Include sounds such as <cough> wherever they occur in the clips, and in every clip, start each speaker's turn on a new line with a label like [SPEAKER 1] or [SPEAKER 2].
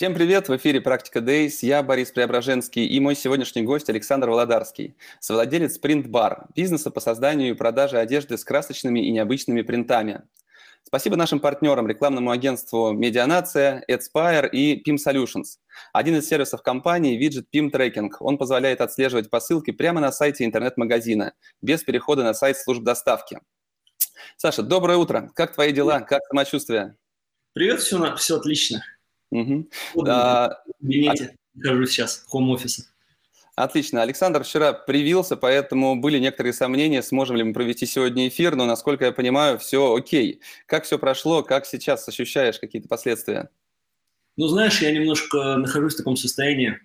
[SPEAKER 1] Всем привет! В эфире «Практика Days». Я Борис Преображенский и мой сегодняшний гость Александр Володарский, совладелец Bar, бизнеса по созданию и продаже одежды с красочными и необычными принтами. Спасибо нашим партнерам, рекламному агентству Медианация, AdSpire и PIM Solutions. Один из сервисов компании – виджет PIM Tracking. Он позволяет отслеживать посылки прямо на сайте интернет-магазина, без перехода на сайт служб доставки. Саша, доброе утро. Как твои дела? Как самочувствие?
[SPEAKER 2] Привет, все, все отлично. Угу. А, в кабинете нахожусь сейчас, хом-офиса.
[SPEAKER 1] Отлично. Александр вчера привился, поэтому были некоторые сомнения, сможем ли мы провести сегодня эфир, но, насколько я понимаю, все окей. Как все прошло, как сейчас ощущаешь какие-то последствия?
[SPEAKER 2] Ну, знаешь, я немножко нахожусь в таком состоянии,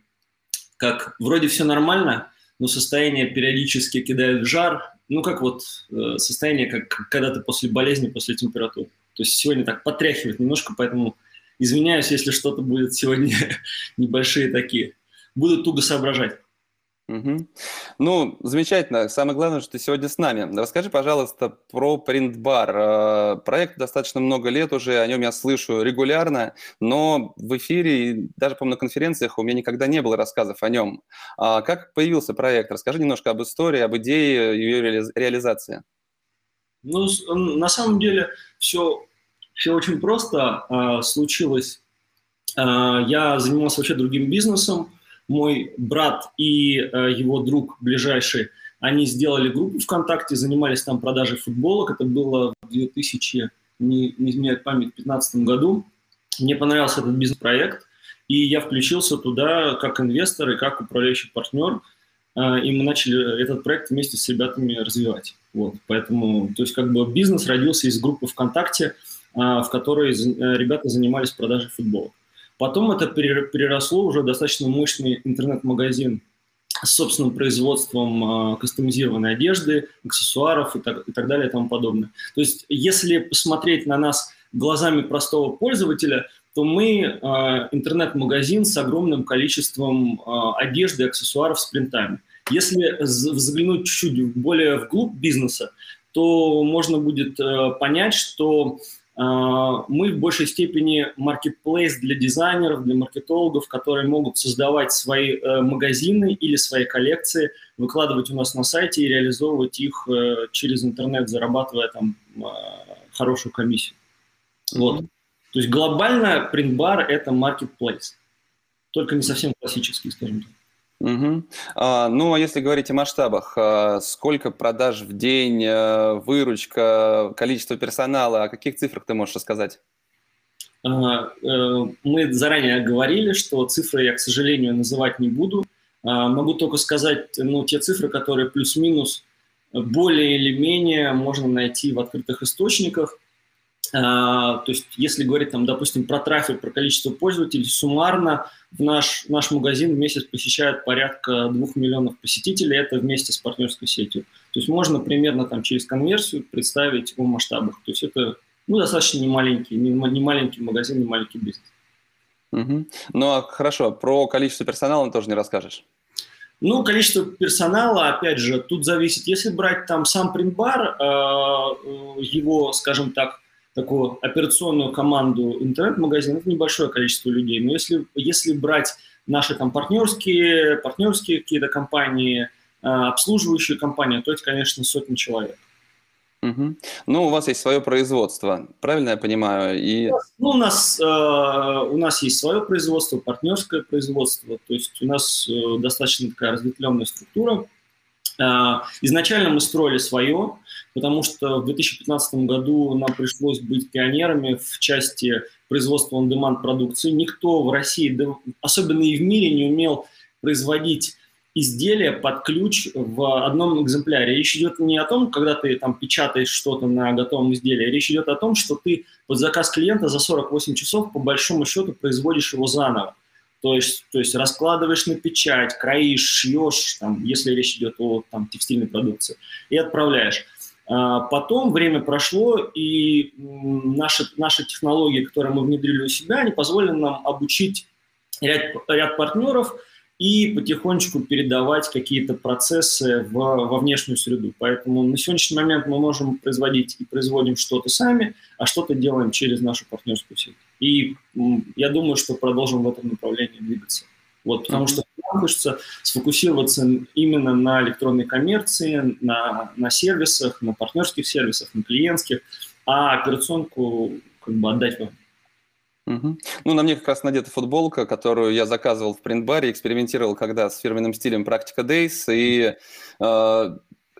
[SPEAKER 2] как вроде все нормально, но состояние периодически кидает в жар. Ну, как вот э, состояние, как когда ты после болезни, после температуры. То есть сегодня так потряхивает немножко, поэтому Извиняюсь, если что-то будет сегодня <laughs> небольшие такие. Буду туго соображать.
[SPEAKER 1] Угу. Ну, замечательно. Самое главное, что ты сегодня с нами. Расскажи, пожалуйста, про Printbar. Э, проект достаточно много лет уже, о нем я слышу регулярно, но в эфире, даже, по-моему, на конференциях у меня никогда не было рассказов о нем. А как появился проект? Расскажи немножко об истории, об идее ее реализации.
[SPEAKER 2] Ну, на самом деле все все очень просто э, случилось. Э, я занимался вообще другим бизнесом. Мой брат и э, его друг ближайший, они сделали группу ВКонтакте, занимались там продажей футболок. Это было в 2000, не, не изменяет память, 2015 году. Мне понравился этот бизнес-проект, и я включился туда как инвестор и как управляющий партнер – и мы начали этот проект вместе с ребятами развивать. Вот, поэтому, то есть как бы бизнес родился из группы ВКонтакте, в которой э, ребята занимались продажей футбола. Потом это переросло уже достаточно мощный интернет-магазин с собственным производством э, кастомизированной одежды, аксессуаров и так, и так далее и тому подобное. То есть если посмотреть на нас глазами простого пользователя, то мы э, интернет-магазин с огромным количеством э, одежды аксессуаров с принтами. Если заглянуть чуть-чуть более вглубь бизнеса, то можно будет э, понять, что а, мы в большей степени маркетплейс для дизайнеров, для маркетологов, которые могут создавать свои э, магазины или свои коллекции, выкладывать у нас на сайте и реализовывать их э, через интернет, зарабатывая там а, хорошую комиссию. Вот. То есть глобально принтбар – это маркетплейс, только не совсем классический, скажем так.
[SPEAKER 1] Угу. А, ну, а если говорить о масштабах, а, сколько продаж в день, а, выручка, количество персонала, о каких цифрах ты можешь рассказать?
[SPEAKER 2] Э, мы заранее говорили, что цифры я, к сожалению, называть не буду. А, могу только сказать, ну, те цифры, которые плюс-минус более или менее можно найти в открытых источниках. А, то есть, если говорить, там, допустим, про трафик, про количество пользователей, суммарно в наш, наш магазин в месяц посещает порядка 2 миллионов посетителей, это вместе с партнерской сетью. То есть можно примерно там через конверсию представить о масштабах. То есть это ну, достаточно не маленький, не, не маленький магазин, не маленький бизнес.
[SPEAKER 1] Угу. Ну а хорошо, про количество персонала тоже не расскажешь?
[SPEAKER 2] Ну, количество персонала, опять же, тут зависит. Если брать там сам принтбар, э, э, его, скажем так, такую операционную команду интернет-магазина, это небольшое количество людей. Но если, если брать наши там партнерские, партнерские какие-то компании, а, обслуживающие компании, то это, конечно, сотни человек.
[SPEAKER 1] Угу. Ну, у вас есть свое производство, правильно я понимаю?
[SPEAKER 2] И... Ну, у нас, э, у нас есть свое производство, партнерское производство, то есть у нас э, достаточно такая разветвленная структура. Э, изначально мы строили свое, потому что в 2015 году нам пришлось быть пионерами в части производства on-demand продукции. Никто в России, особенно и в мире, не умел производить изделия под ключ в одном экземпляре. Речь идет не о том, когда ты там печатаешь что-то на готовом изделии, речь идет о том, что ты под заказ клиента за 48 часов по большому счету производишь его заново. То есть, то есть раскладываешь на печать, краишь, шьешь, там, если речь идет о там, текстильной продукции, и отправляешь. А потом время прошло, и наши, наши технологии, которые мы внедрили у себя, они позволили нам обучить ряд, ряд партнеров и потихонечку передавать какие-то процессы в, во внешнюю среду. Поэтому на сегодняшний момент мы можем производить и производим что-то сами, а что-то делаем через нашу партнерскую сеть. И я думаю, что продолжим в этом направлении двигаться. Вот, потому что нам хочется сфокусироваться именно на электронной коммерции, на, на сервисах, на партнерских сервисах, на клиентских, а операционку как бы отдать вам.
[SPEAKER 1] Угу. Ну, на мне как раз надета футболка, которую я заказывал в принтбаре, экспериментировал когда с фирменным стилем Практика Days, и э,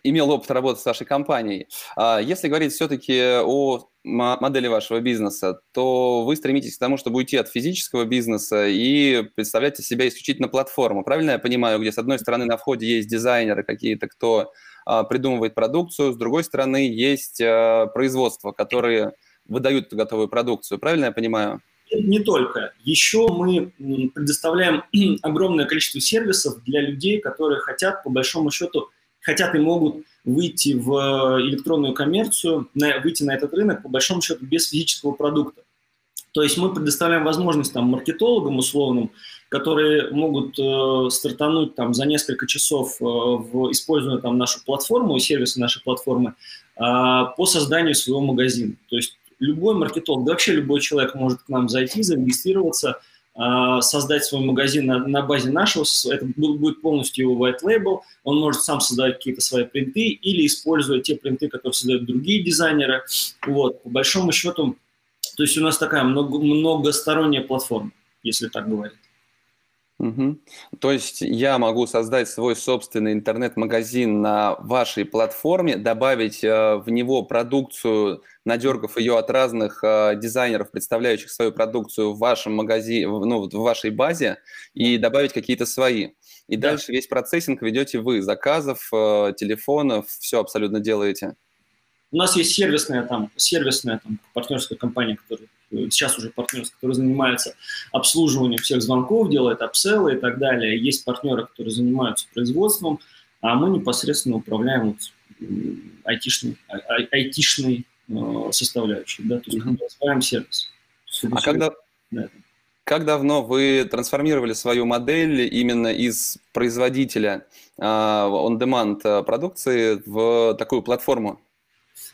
[SPEAKER 1] имел опыт работы с вашей компанией. А если говорить все-таки о модели вашего бизнеса, то вы стремитесь к тому, чтобы уйти от физического бизнеса и представляете себя исключительно платформу. Правильно я понимаю, где с одной стороны на входе есть дизайнеры какие-то, кто а, придумывает продукцию, с другой стороны есть а, производства, которые выдают готовую продукцию. Правильно я понимаю?
[SPEAKER 2] Не только. Еще мы предоставляем <clears throat> огромное количество сервисов для людей, которые хотят, по большому счету, хотят и могут выйти в э, электронную коммерцию, на, выйти на этот рынок, по большому счету, без физического продукта. То есть мы предоставляем возможность там, маркетологам условным, которые могут э, стартануть там, за несколько часов, э, в, используя там, нашу платформу и сервисы нашей платформы, э, по созданию своего магазина. То есть любой маркетолог, да вообще любой человек может к нам зайти, зарегистрироваться – создать свой магазин на, на базе нашего, это будет полностью его white label, он может сам создавать какие-то свои принты или использовать те принты, которые создают другие дизайнеры. Вот, по большому счету, то есть у нас такая много, многосторонняя платформа, если так говорить.
[SPEAKER 1] Угу. То есть я могу создать свой собственный интернет-магазин на вашей платформе, добавить э, в него продукцию, надергав ее от разных э, дизайнеров, представляющих свою продукцию в вашем магазине, ну, в вашей базе, и добавить какие-то свои. И да. дальше весь процессинг ведете вы, заказов, э, телефонов, все абсолютно делаете.
[SPEAKER 2] У нас есть сервисная там, сервисная там партнерская компания, которая сейчас уже партнер, который занимается обслуживанием всех звонков, делает апселлы и так далее. Есть партнеры, которые занимаются производством, а мы непосредственно управляем вот айтишной, айтишной э, составляющей, да, то есть mm-hmm. развиваем сервис.
[SPEAKER 1] А когда, как давно вы трансформировали свою модель именно из производителя э, on-demand э, продукции в такую платформу?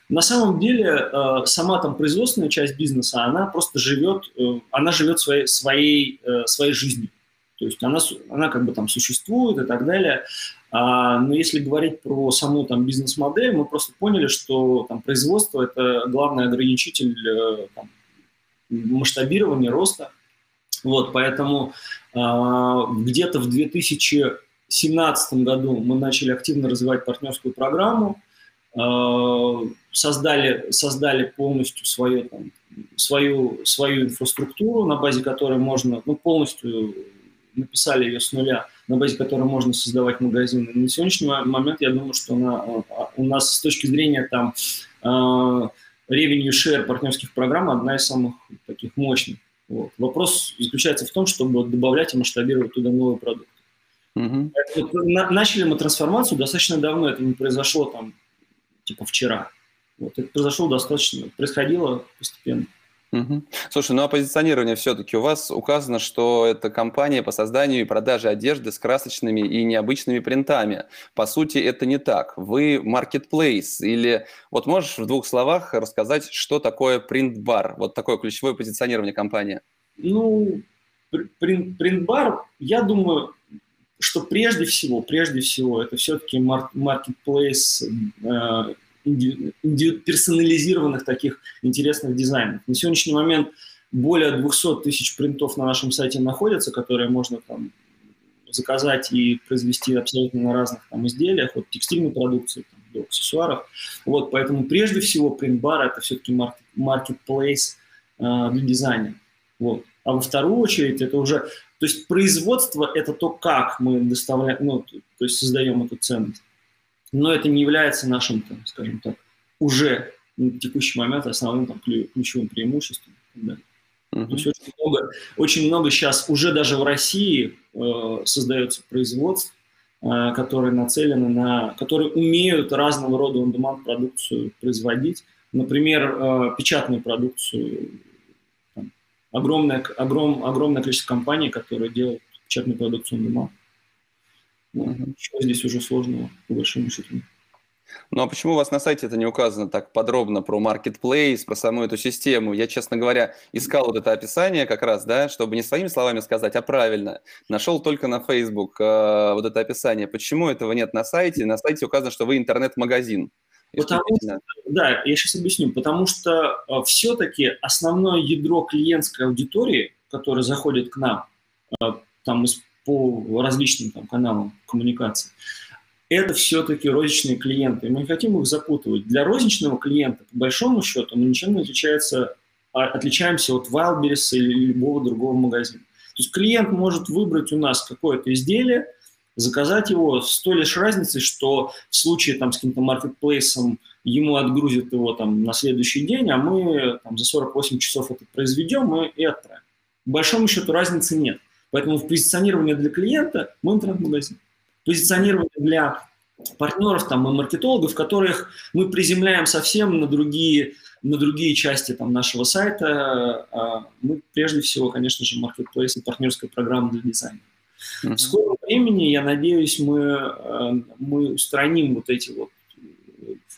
[SPEAKER 2] На самом деле э, сама там производственная часть бизнеса, она просто живет, э, она живет своей, своей, э, своей жизнью. То есть она, она как бы там существует и так далее. А, но если говорить про саму там бизнес-модель, мы просто поняли, что там производство – это главный ограничитель там, масштабирования, роста. Вот, поэтому а, где-то в 2017 году мы начали активно развивать партнерскую программу, Э, создали, создали полностью свою, там, свою, свою инфраструктуру, на базе которой можно, ну, полностью написали ее с нуля, на базе которой можно создавать магазины. На сегодняшний момент я думаю, что на, у нас с точки зрения там э, revenue share партнерских программ одна из самых таких мощных. Вот. Вопрос заключается в том, чтобы добавлять и масштабировать туда новые продукты. Угу. Начали мы трансформацию достаточно давно, это не произошло там типа вчера. Вот это произошло достаточно, происходило постепенно.
[SPEAKER 1] Угу. Слушай, ну а позиционирование все-таки у вас указано, что это компания по созданию и продаже одежды с красочными и необычными принтами. По сути, это не так. Вы marketplace или вот можешь в двух словах рассказать, что такое принт-бар? Вот такое ключевое позиционирование компании.
[SPEAKER 2] Ну, принт-бар, я думаю, что прежде всего, прежде всего, это все-таки marketplace э, персонализированных таких интересных дизайнов. На сегодняшний момент более 200 тысяч принтов на нашем сайте находятся, которые можно там заказать и произвести абсолютно на разных там изделиях, от текстильной продукции там, до аксессуаров. Вот, поэтому прежде всего принт-бар это все-таки marketplace э, для дизайна. Вот. А во вторую очередь это уже то есть производство – это то, как мы доставляем, ну, то есть создаем эту ценность. Но это не является нашим, там, скажем так, уже на текущий момент основным там, ключевым преимуществом. Да. Uh-huh. То есть очень много, очень много сейчас уже даже в России э, создается производств, э, которые нацелены на, которые умеют разного рода on-demand продукцию производить. Например, э, печатную продукцию. Там, огромное, огром, огромное количество компаний, которые делают печатную продукцию on-demand. Uh-huh. Чего здесь уже сложного, по большому счету.
[SPEAKER 1] Ну а почему у вас на сайте это не указано так подробно про marketplace, про саму эту систему? Я, честно говоря, искал вот это описание как раз, да, чтобы не своими словами сказать, а правильно. Нашел только на Facebook э, вот это описание. Почему этого нет на сайте? На сайте указано, что вы интернет-магазин.
[SPEAKER 2] Потому что, да, я сейчас объясню. Потому что э, все-таки основное ядро клиентской аудитории, которая заходит к нам, э, там по различным там, каналам коммуникации, это все-таки розничные клиенты. Мы не хотим их запутывать. Для розничного клиента, по большому счету, мы ничем не отличается, а, отличаемся от Wildberries или любого другого магазина. То есть клиент может выбрать у нас какое-то изделие, заказать его с той лишь разницей, что в случае там, с каким-то маркетплейсом ему отгрузят его там, на следующий день, а мы там, за 48 часов это произведем и, и отправим. По большому счету разницы нет. Поэтому в позиционировании для клиента мы интернет-магазин позиционирование для партнеров там, и маркетологов, которых мы приземляем совсем на другие, на другие части там, нашего сайта. А мы прежде всего, конечно же, маркетплейс и партнерская программа для дизайна. Uh-huh. В скором времени, я надеюсь, мы, э, мы устраним вот эти вот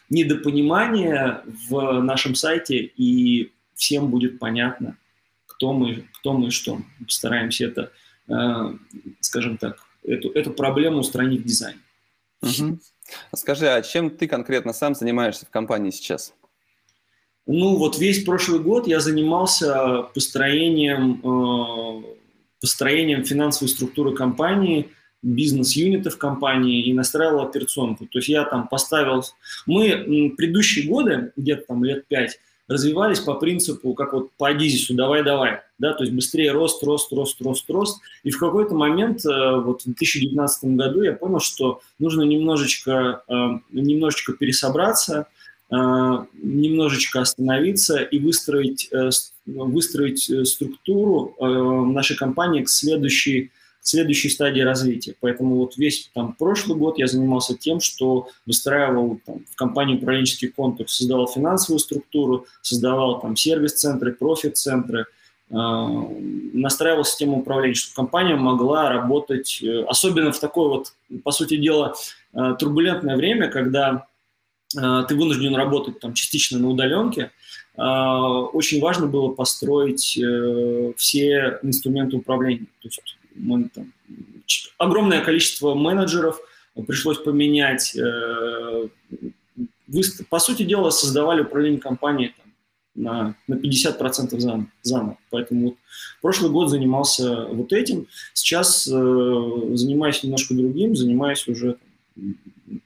[SPEAKER 2] недопонимания в нашем сайте, и всем будет понятно, кто мы, кто мы и что. Мы постараемся это, скажем так, эту, эту проблему устранить в дизайне.
[SPEAKER 1] Угу. Скажи, а чем ты конкретно сам занимаешься в компании сейчас?
[SPEAKER 2] Ну, вот весь прошлый год я занимался построением, э, построением финансовой структуры компании, бизнес-юнитов компании и настраивал операционку. То есть я там поставил... Мы предыдущие годы, где-то там лет пять, развивались по принципу, как вот по Адизису, давай-давай, да, то есть быстрее рост, рост, рост, рост, рост. И в какой-то момент, э, вот в 2019 году я понял, что нужно немножечко, э, немножечко пересобраться, э, немножечко остановиться и выстроить, выстроить структуру нашей компании к следующей следующей стадии развития. Поэтому вот весь там прошлый год я занимался тем, что выстраивал там, в компании управленческий контур, создавал финансовую структуру, создавал там сервис-центры, профит-центры, э, настраивал систему управления, чтобы компания могла работать, э, особенно в такое вот, по сути дела, э, турбулентное время, когда э, ты вынужден работать там частично на удаленке, э, очень важно было построить э, все инструменты управления. То есть там, огромное количество менеджеров пришлось поменять. Э, по сути дела, создавали управление компанией там, на, на 50% заново, заново. Поэтому вот прошлый год занимался вот этим. Сейчас э, занимаюсь немножко другим, занимаюсь уже там,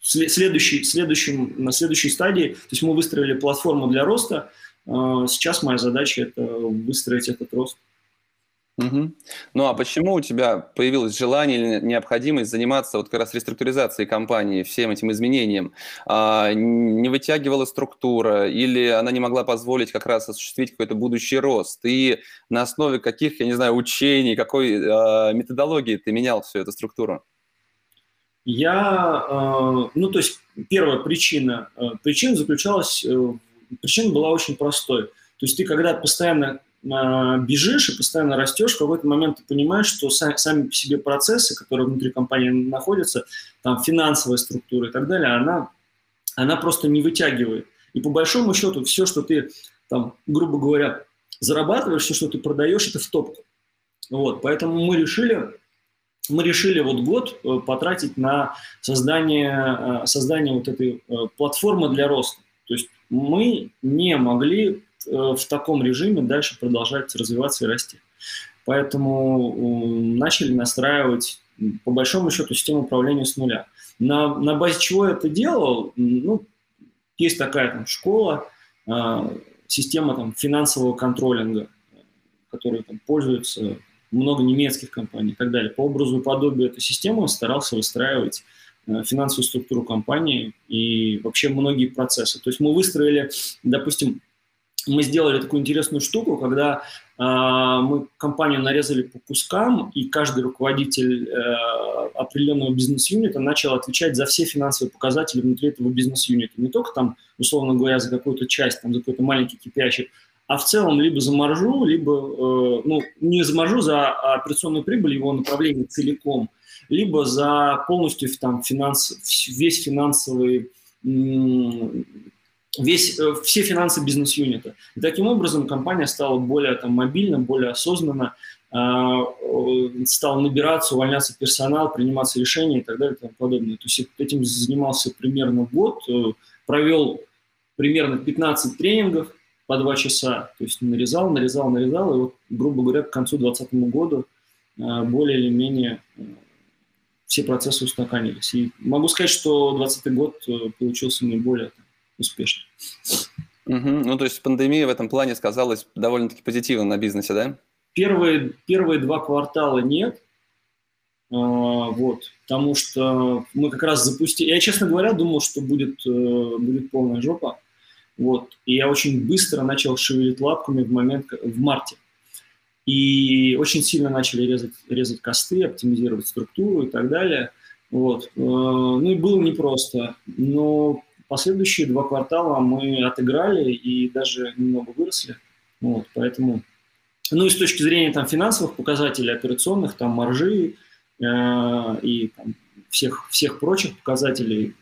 [SPEAKER 2] следующий, следующим, на следующей стадии. То есть мы выстроили платформу для роста. Э, сейчас моя задача – это выстроить этот рост.
[SPEAKER 1] Угу. Ну а почему у тебя появилось желание или необходимость заниматься вот как раз реструктуризацией компании, всем этим изменениям? А, не вытягивала структура или она не могла позволить как раз осуществить какой-то будущий рост? И на основе каких, я не знаю, учений, какой а, методологии ты менял всю эту структуру?
[SPEAKER 2] Я, э, ну то есть первая причина, э, причина заключалась, э, причина была очень простой. То есть ты когда постоянно бежишь и постоянно растешь, в какой-то момент ты понимаешь, что сами по себе процессы, которые внутри компании находятся, там финансовая структура и так далее, она, она просто не вытягивает. И по большому счету все, что ты, там, грубо говоря, зарабатываешь, все, что ты продаешь, это в топку. Вот, поэтому мы решили, мы решили вот год э, потратить на создание, э, создание вот этой э, платформы для роста. То есть мы не могли в таком режиме дальше продолжать развиваться и расти. Поэтому начали настраивать, по большому счету, систему управления с нуля. На, на базе чего я это делал? Ну, есть такая там школа, э, система там, финансового контролинга, которой там, пользуются много немецких компаний и так далее. По образу и подобию этой системы старался выстраивать э, финансовую структуру компании и вообще многие процессы. То есть мы выстроили, допустим, мы сделали такую интересную штуку, когда э, мы компанию нарезали по кускам, и каждый руководитель э, определенного бизнес-юнита начал отвечать за все финансовые показатели внутри этого бизнес-юнита. Не только там, условно говоря, за какую-то часть, там, за какой-то маленький KPI, а в целом либо за маржу, либо, э, ну, не за маржу, за операционную прибыль, его направление целиком, либо за полностью там, финанс, весь финансовый весь, э, все финансы бизнес-юнита. И таким образом компания стала более там, мобильна, более осознанно, э, стал набираться, увольняться персонал, приниматься решения и так далее и тому подобное. То есть этим занимался примерно год, э, провел примерно 15 тренингов по два часа, то есть нарезал, нарезал, нарезал, и вот, грубо говоря, к концу 2020 года более или менее все процессы устаканились. И могу сказать, что 2020 год получился наиболее успешно.
[SPEAKER 1] Угу. Ну, то есть пандемия в этом плане сказалась довольно-таки позитивно на бизнесе, да?
[SPEAKER 2] Первые, первые два квартала нет, а, вот, потому что мы как раз запустили... Я, честно говоря, думал, что будет, э, будет полная жопа, вот, и я очень быстро начал шевелить лапками в момент, в марте. И очень сильно начали резать, резать косты, оптимизировать структуру и так далее. Вот. Э, ну и было непросто, но Последующие два квартала мы отыграли и даже немного выросли. Вот, поэтому, ну и с точки зрения там, финансовых показателей, операционных, там, маржи э, и там, всех, всех прочих показателей,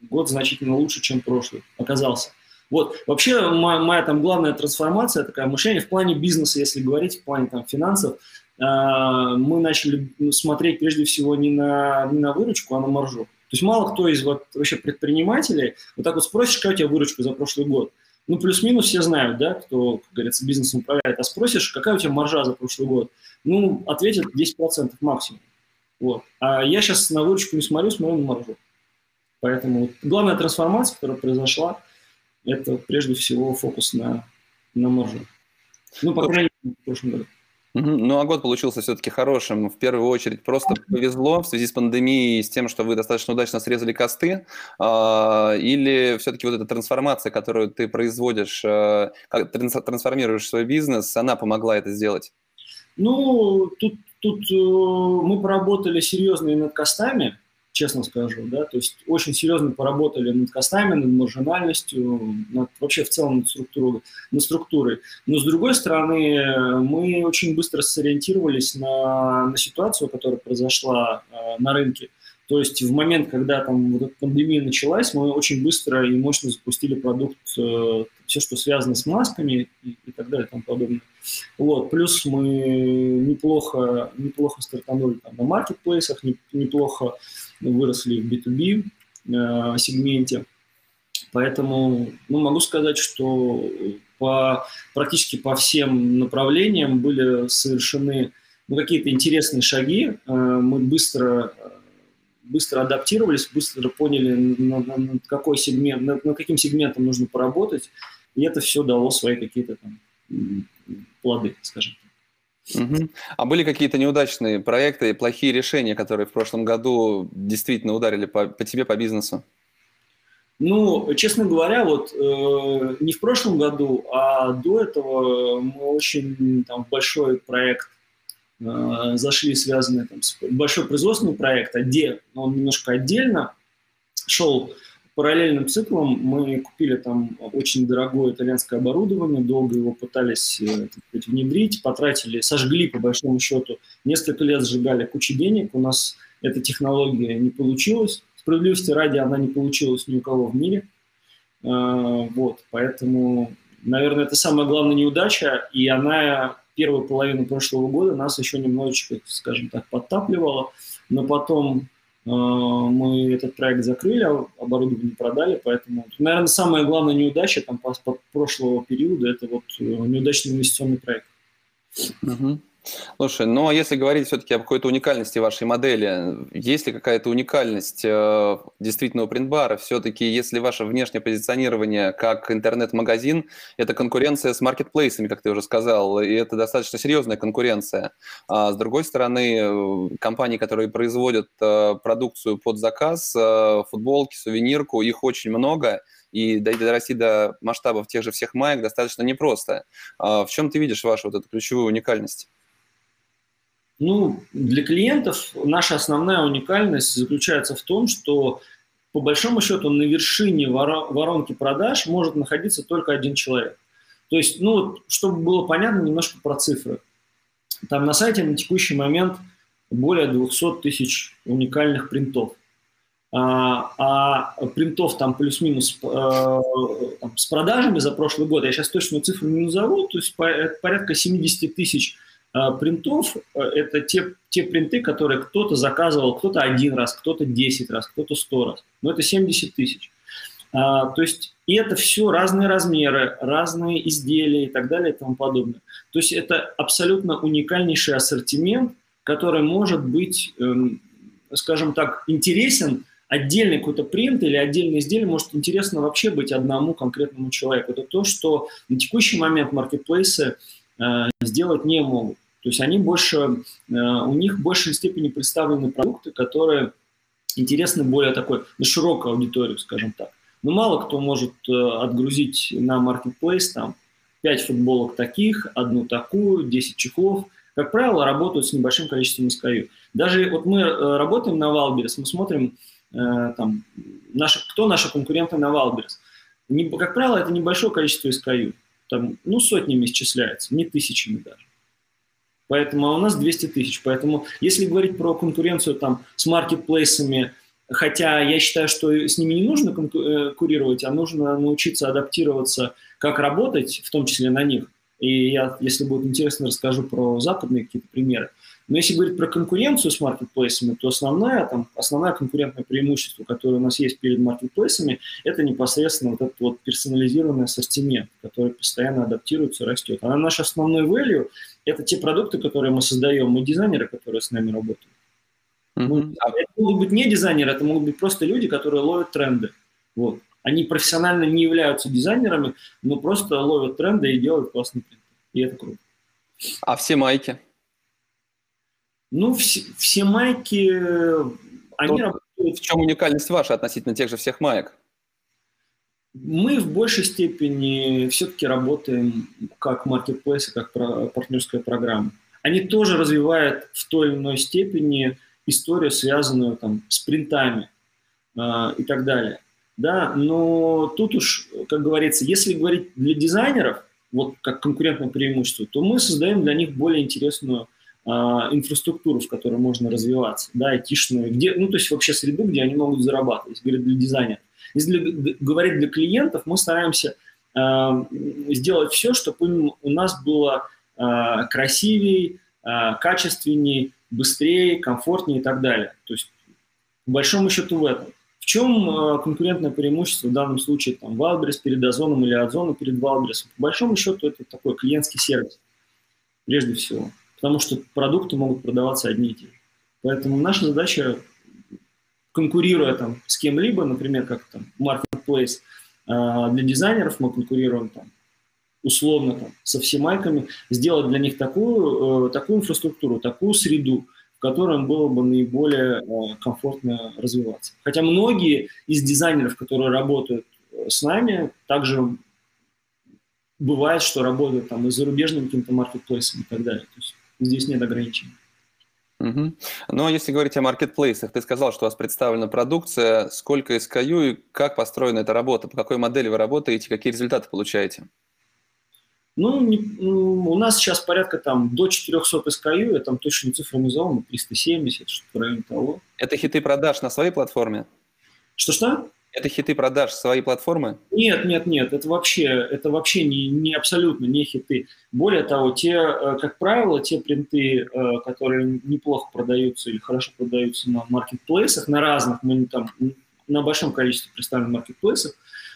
[SPEAKER 2] год значительно лучше, чем прошлый оказался. Вот. Вообще моя, моя там главная трансформация, такая мышление в плане бизнеса, если говорить, в плане там финансов, э, мы начали смотреть прежде всего не на, не на выручку, а на маржу. То есть мало кто из вот вообще предпринимателей вот так вот спросишь, какая у тебя выручка за прошлый год. Ну, плюс-минус все знают, да, кто, как говорится, бизнесом управляет. А спросишь, какая у тебя маржа за прошлый год? Ну, ответят 10% максимум. Вот. А я сейчас на выручку не смотрю, смотрю на маржу. Поэтому главная трансформация, которая произошла, это прежде всего фокус на, на маржу. Ну, по крайней мере, в прошлом году.
[SPEAKER 1] Ну, а год получился все-таки хорошим. В первую очередь просто повезло в связи с пандемией, с тем, что вы достаточно удачно срезали косты, а, или все-таки вот эта трансформация, которую ты производишь, э, как трансформируешь свой бизнес, она помогла это сделать?
[SPEAKER 2] Ну, тут, тут э, мы поработали серьезно и над костами, честно скажу, да, то есть очень серьезно поработали над костами, над маржинальностью, над, вообще в целом над структурой, над структурой. Но с другой стороны, мы очень быстро сориентировались на, на ситуацию, которая произошла э, на рынке. То есть в момент, когда там вот эта пандемия началась, мы очень быстро и мощно запустили продукт, э, все, что связано с масками и, и так далее и тому подобное. Вот. Плюс мы неплохо, неплохо стартанули там, на маркетплейсах, не, неплохо выросли в B2B э, сегменте. Поэтому ну, могу сказать, что по, практически по всем направлениям были совершены ну, какие-то интересные шаги. Э, мы быстро, быстро адаптировались, быстро поняли, на, на, на какой сегмент, на, на каким сегментом нужно поработать. И это все дало свои какие-то там плоды, скажем так.
[SPEAKER 1] Угу. А были какие-то неудачные проекты, плохие решения, которые в прошлом году действительно ударили по, по тебе, по бизнесу?
[SPEAKER 2] Ну, честно говоря, вот э, не в прошлом году, а до этого мы очень там большой проект э, зашли, связанный там с большой производственный проект, отдел, он немножко отдельно шел параллельным циклом мы купили там очень дорогое итальянское оборудование, долго его пытались э, сказать, внедрить, потратили, сожгли по большому счету, несколько лет сжигали кучу денег, у нас эта технология не получилась, справедливости ради она не получилась ни у кого в мире, а, вот, поэтому, наверное, это самая главная неудача, и она первую половину прошлого года нас еще немножечко, скажем так, подтапливала, но потом мы этот проект закрыли, а оборудование продали, поэтому, наверное, самая главная неудача там, по, по прошлого периода – это вот э, неудачный инвестиционный проект.
[SPEAKER 1] Угу. Слушай, а если говорить все-таки о какой-то уникальности вашей модели, есть ли какая-то уникальность э, действительно у принтбара? Все-таки если ваше внешнее позиционирование как интернет-магазин, это конкуренция с маркетплейсами, как ты уже сказал, и это достаточно серьезная конкуренция. А с другой стороны, э, компании, которые производят э, продукцию под заказ, э, футболки, сувенирку, их очень много – и дорасти до масштабов тех же всех маек достаточно непросто. А в чем ты видишь вашу вот эту ключевую уникальность?
[SPEAKER 2] Ну, для клиентов наша основная уникальность заключается в том, что по большому счету на вершине воронки продаж может находиться только один человек. То есть, ну, чтобы было понятно немножко про цифры. Там на сайте на текущий момент более 200 тысяч уникальных принтов. А, а принтов там плюс-минус э, с продажами за прошлый год, я сейчас точную цифру не назову, то есть порядка 70 тысяч принтов э, – это те, те принты, которые кто-то заказывал, кто-то один раз, кто-то 10 раз, кто-то 100 раз. Но это 70 тысяч. А, то есть и это все разные размеры, разные изделия и так далее и тому подобное. То есть это абсолютно уникальнейший ассортимент, который может быть, эм, скажем так, интересен отдельный какой-то принт или отдельное изделие может интересно вообще быть одному конкретному человеку. Это то, что на текущий момент маркетплейсы э, сделать не могут. То есть они больше, э, у них в большей степени представлены продукты, которые интересны более такой, на широкую аудиторию, скажем так. Но мало кто может э, отгрузить на marketplace там 5 футболок таких, одну такую, 10 чехлов. Как правило, работают с небольшим количеством SKU. Даже вот мы э, работаем на Wildberries, мы смотрим, там, наши, кто наши конкуренты на Wildberries. Как правило, это небольшое количество SKU. Там, ну, сотнями исчисляется, не тысячами даже. Поэтому а у нас 200 тысяч. Поэтому если говорить про конкуренцию там, с маркетплейсами, хотя я считаю, что с ними не нужно конкурировать, а нужно научиться адаптироваться, как работать, в том числе на них. И я, если будет интересно, расскажу про западные какие-то примеры. Но если говорить про конкуренцию с маркетплейсами, то основное, там, основное конкурентное преимущество, которое у нас есть перед маркетплейсами, это непосредственно вот этот вот персонализированный ассортимент, который постоянно адаптируется, растет. А наш основной value – это те продукты, которые мы создаем, мы дизайнеры, которые с нами работают. Mm-hmm. Это могут быть не дизайнеры, это могут быть просто люди, которые ловят тренды. Вот. Они профессионально не являются дизайнерами, но просто ловят тренды и делают классный принт. И это круто.
[SPEAKER 1] А все майки?
[SPEAKER 2] Ну, все, все майки, они
[SPEAKER 1] работают... В чем уникальность ваша относительно тех же всех маек?
[SPEAKER 2] Мы в большей степени все-таки работаем как маркетплейсы, как партнерская программа. Они тоже развивают в той или иной степени историю, связанную там, с принтами э, и так далее. Да, но тут уж, как говорится, если говорить для дизайнеров, вот как конкурентное преимущество, то мы создаем для них более интересную а, инфраструктуру, в которой можно развиваться, да, айтишную, где, ну, то есть вообще среду, где они могут зарабатывать, говорит, для дизайнера. Если говорить для клиентов, мы стараемся э, сделать все, чтобы у нас было э, красивее, э, качественнее, быстрее, комфортнее и так далее. То есть, по большому счету в этом. В чем конкурентное преимущество в данном случае там Wildberries перед Озоном или Озона перед Wildberries? По большому счету это такой клиентский сервис, прежде всего потому что продукты могут продаваться одни и те же. Поэтому наша задача, конкурируя там с кем-либо, например, как там Marketplace, а, для дизайнеров мы конкурируем там условно там, со всемайками, сделать для них такую, э, такую инфраструктуру, такую среду, в которой им было бы наиболее э, комфортно развиваться. Хотя многие из дизайнеров, которые работают э, с нами, также бывает, что работают там и зарубежными какими-то маркетплейсами и так далее. То есть здесь нет ограничений.
[SPEAKER 1] Угу. Но если говорить о маркетплейсах, ты сказал, что у вас представлена продукция, сколько SKU и как построена эта работа, по какой модели вы работаете, какие результаты получаете?
[SPEAKER 2] Ну, не, ну, у нас сейчас порядка там до 400 SKU, я там точно цифру не назову, 370, что-то в районе того.
[SPEAKER 1] Это хиты продаж на своей платформе?
[SPEAKER 2] Что-что?
[SPEAKER 1] Это хиты продаж своей платформы?
[SPEAKER 2] Нет, нет, нет, это вообще, это вообще не, не абсолютно не хиты. Более того, те, э, как правило, те принты, э, которые неплохо продаются или хорошо продаются на маркетплейсах, на разных, мы там на большом количестве представленных маркетплейсах,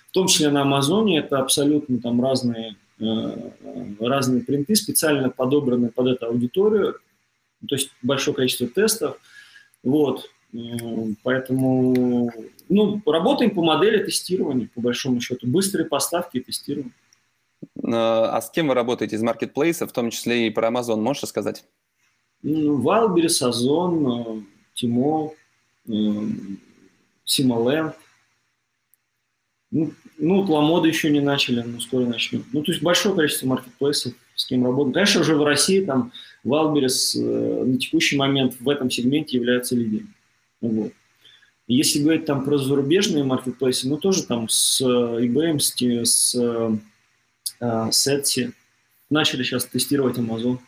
[SPEAKER 2] в том числе на Амазоне, это абсолютно там разные, э, разные принты, специально подобранные под эту аудиторию, то есть большое количество тестов. Вот. Поэтому ну, работаем по модели тестирования, по большому счету. Быстрые поставки и тестирование.
[SPEAKER 1] А с кем вы работаете из маркетплейса, в том числе и про Amazon, можешь рассказать?
[SPEAKER 2] Wildberries, Озон, Тимо, Симоленд. Ну, ну Ламода еще не начали, но скоро начнем. Ну, то есть большое количество маркетплейсов, с кем работаем. Конечно, уже в России там Wildberries э, на текущий момент в этом сегменте является лидером. Вот. Если говорить там про зарубежные маркетплейсы, ну тоже там с eBay, с, с, э, с Etsy начали сейчас тестировать Amazon.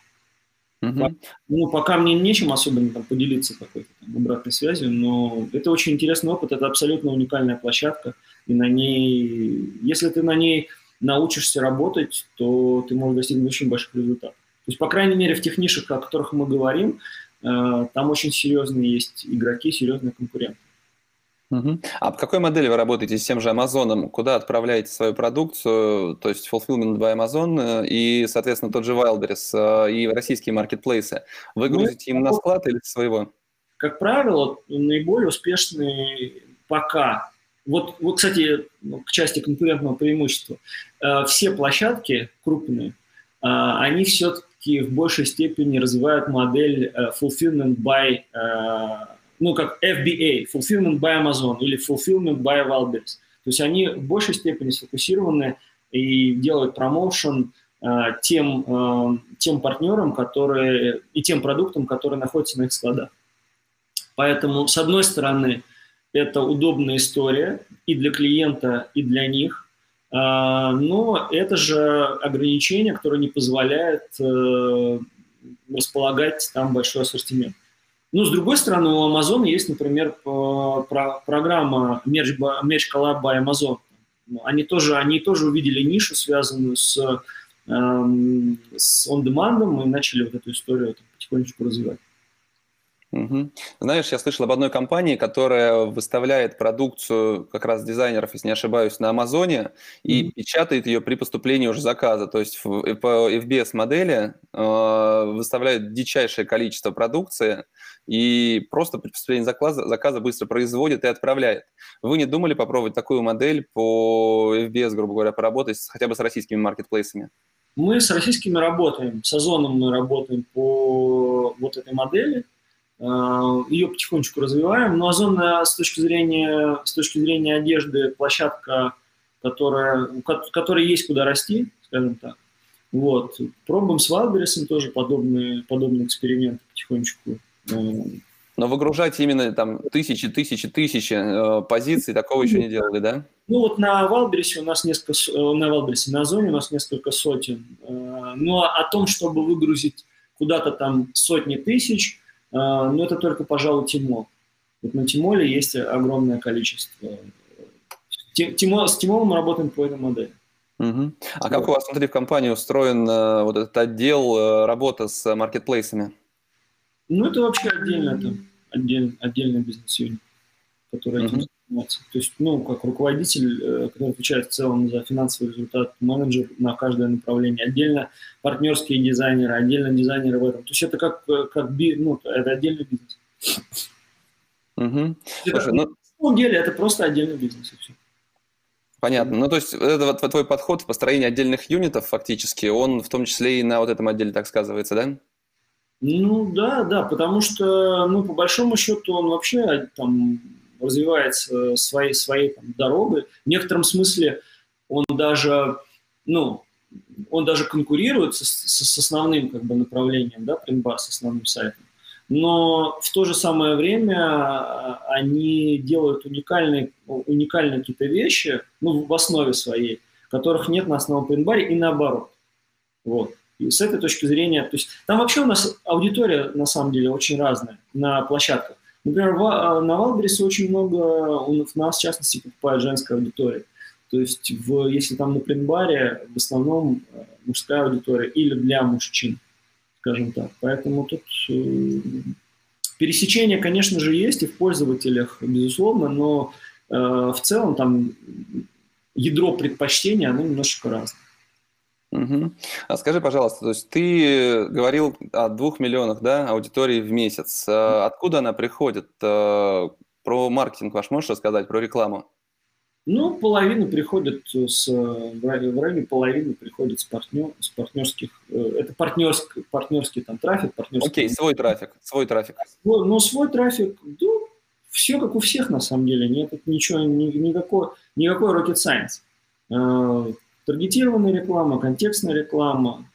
[SPEAKER 2] Uh-huh. Ну, пока мне нечем особенно там, поделиться какой-то там, обратной связью, но это очень интересный опыт, это абсолютно уникальная площадка, и на ней, если ты на ней научишься работать, то ты можешь достигнуть очень больших результатов. То есть, по крайней мере, в тех нишах, о которых мы говорим, э, там очень серьезные есть игроки, серьезные конкуренты.
[SPEAKER 1] Угу. А по какой модели вы работаете с тем же Амазоном? Куда отправляете свою продукцию, то есть Fulfillment by Amazon э, и, соответственно, тот же Wildberries э, и российские маркетплейсы? Вы ну, грузите ну, им на склад или своего?
[SPEAKER 2] Как правило, наиболее успешные пока. Вот, вот, кстати, ну, к части конкурентного преимущества. Э, все площадки крупные, они все-таки в большей степени развивают модель Fulfillment by ну, как FBA, Fulfillment by Amazon или Fulfillment by Wildberries. То есть они в большей степени сфокусированы и делают промоушен э, тем, э, тем партнерам, которые, и тем продуктам, которые находятся на их складах. Поэтому, с одной стороны, это удобная история и для клиента, и для них, э, но это же ограничение, которое не позволяет э, располагать там большой ассортимент. Ну, с другой стороны, у Amazon есть, например, программа Merge, Merge Collab by Amazon. Они тоже, они тоже увидели нишу, связанную с, эм, с on-demand, и начали вот эту историю потихонечку развивать.
[SPEAKER 1] Угу. Знаешь, я слышал об одной компании, которая выставляет продукцию как раз дизайнеров, если не ошибаюсь, на Амазоне и mm печатает ее при поступлении уже заказа. То есть в, по FBS-модели э, выставляет дичайшее количество продукции и просто при поступлении заказа, заказа быстро производит и отправляет. Вы не думали попробовать такую модель по FBS, грубо говоря, поработать хотя бы с российскими маркетплейсами?
[SPEAKER 2] Мы с российскими работаем, с Озоном мы работаем по вот этой модели – Э, Ее потихонечку развиваем. Но Озон с точки зрения, с точки зрения одежды площадка, которая, которая есть куда расти, скажем так. Вот. Пробуем с Wildberries тоже подобные, подобные эксперименты потихонечку. Э,
[SPEAKER 1] Но выгружать именно там тысячи, тысячи, тысячи э, позиций, такого еще не делали, да?
[SPEAKER 2] Ну вот на Валбересе у нас несколько, э, на Валбересе, на Озоне у нас несколько сотен. Но о том, чтобы выгрузить куда-то там сотни тысяч, а, но это только, пожалуй, Тимол. Вот на Тимоле есть огромное количество. Тимо, с Тимолом мы работаем по этой модели.
[SPEAKER 1] Угу. А как у вас внутри в компании устроен uh, вот этот отдел uh, работы с маркетплейсами?
[SPEAKER 2] Ну, это вообще отдельно, это отдель, отдельный бизнес-юнит, который этим занимается. То есть, ну, как руководитель, э, который отвечает в целом за финансовый результат, менеджер на каждое направление. Отдельно партнерские дизайнеры, отдельно дизайнеры в этом. То есть это как, как ну, это отдельный бизнес. Угу. Это, Слушай, ну... На самом деле это просто отдельный бизнес. И все.
[SPEAKER 1] Понятно. Ну, то есть это твой подход в построении отдельных юнитов фактически, он в том числе и на вот этом отделе так сказывается, да?
[SPEAKER 2] Ну, да, да, потому что, ну, по большому счету он вообще там развивается своей, своей там, дорогой. В некотором смысле он даже, ну, он даже конкурирует с, с, основным как бы, направлением, да, Printbar, с основным сайтом. Но в то же самое время а, они делают уникальные, уникальные какие-то вещи, ну, в основе своей, которых нет на основном Printbar и наоборот. Вот. И с этой точки зрения, то есть там вообще у нас аудитория на самом деле очень разная на площадках. Например, в, на Валбересе очень много, у нас в частности покупает женская аудитория. То есть, в, если там на принбаре, в основном э, мужская аудитория или для мужчин, скажем так. Поэтому тут э, пересечение, конечно же, есть и в пользователях, безусловно, но э, в целом там ядро предпочтения, оно немножечко разное.
[SPEAKER 1] Угу. А скажи, пожалуйста, то есть ты говорил о двух миллионах да, аудитории в месяц. Откуда она приходит? Про маркетинг ваш можешь рассказать, про рекламу?
[SPEAKER 2] Ну, половина приходит с, в районе половины приходит с, партнер, с партнерских, э, это партнерский, партнерский там трафик, партнерский.
[SPEAKER 1] Окей, свой трафик, свой трафик.
[SPEAKER 2] Свой, ну, свой трафик, ну, все как у всех на самом деле, нет ничего, никакой, никакой rocket science. Таргетированная реклама, контекстная реклама.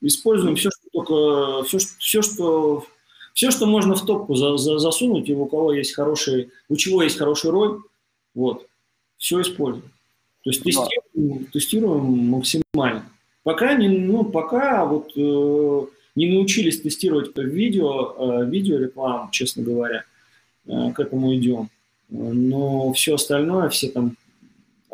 [SPEAKER 2] Используем все, что только, все, все, что, все, что можно в топку за, за, засунуть, и у кого есть хороший, у чего есть хороший роль, вот, все используем. То есть тестируем, тестируем максимально. Пока не, ну, пока вот э, не научились тестировать видео, э, видеорекламу, честно говоря, э, к этому идем. Но все остальное, все там,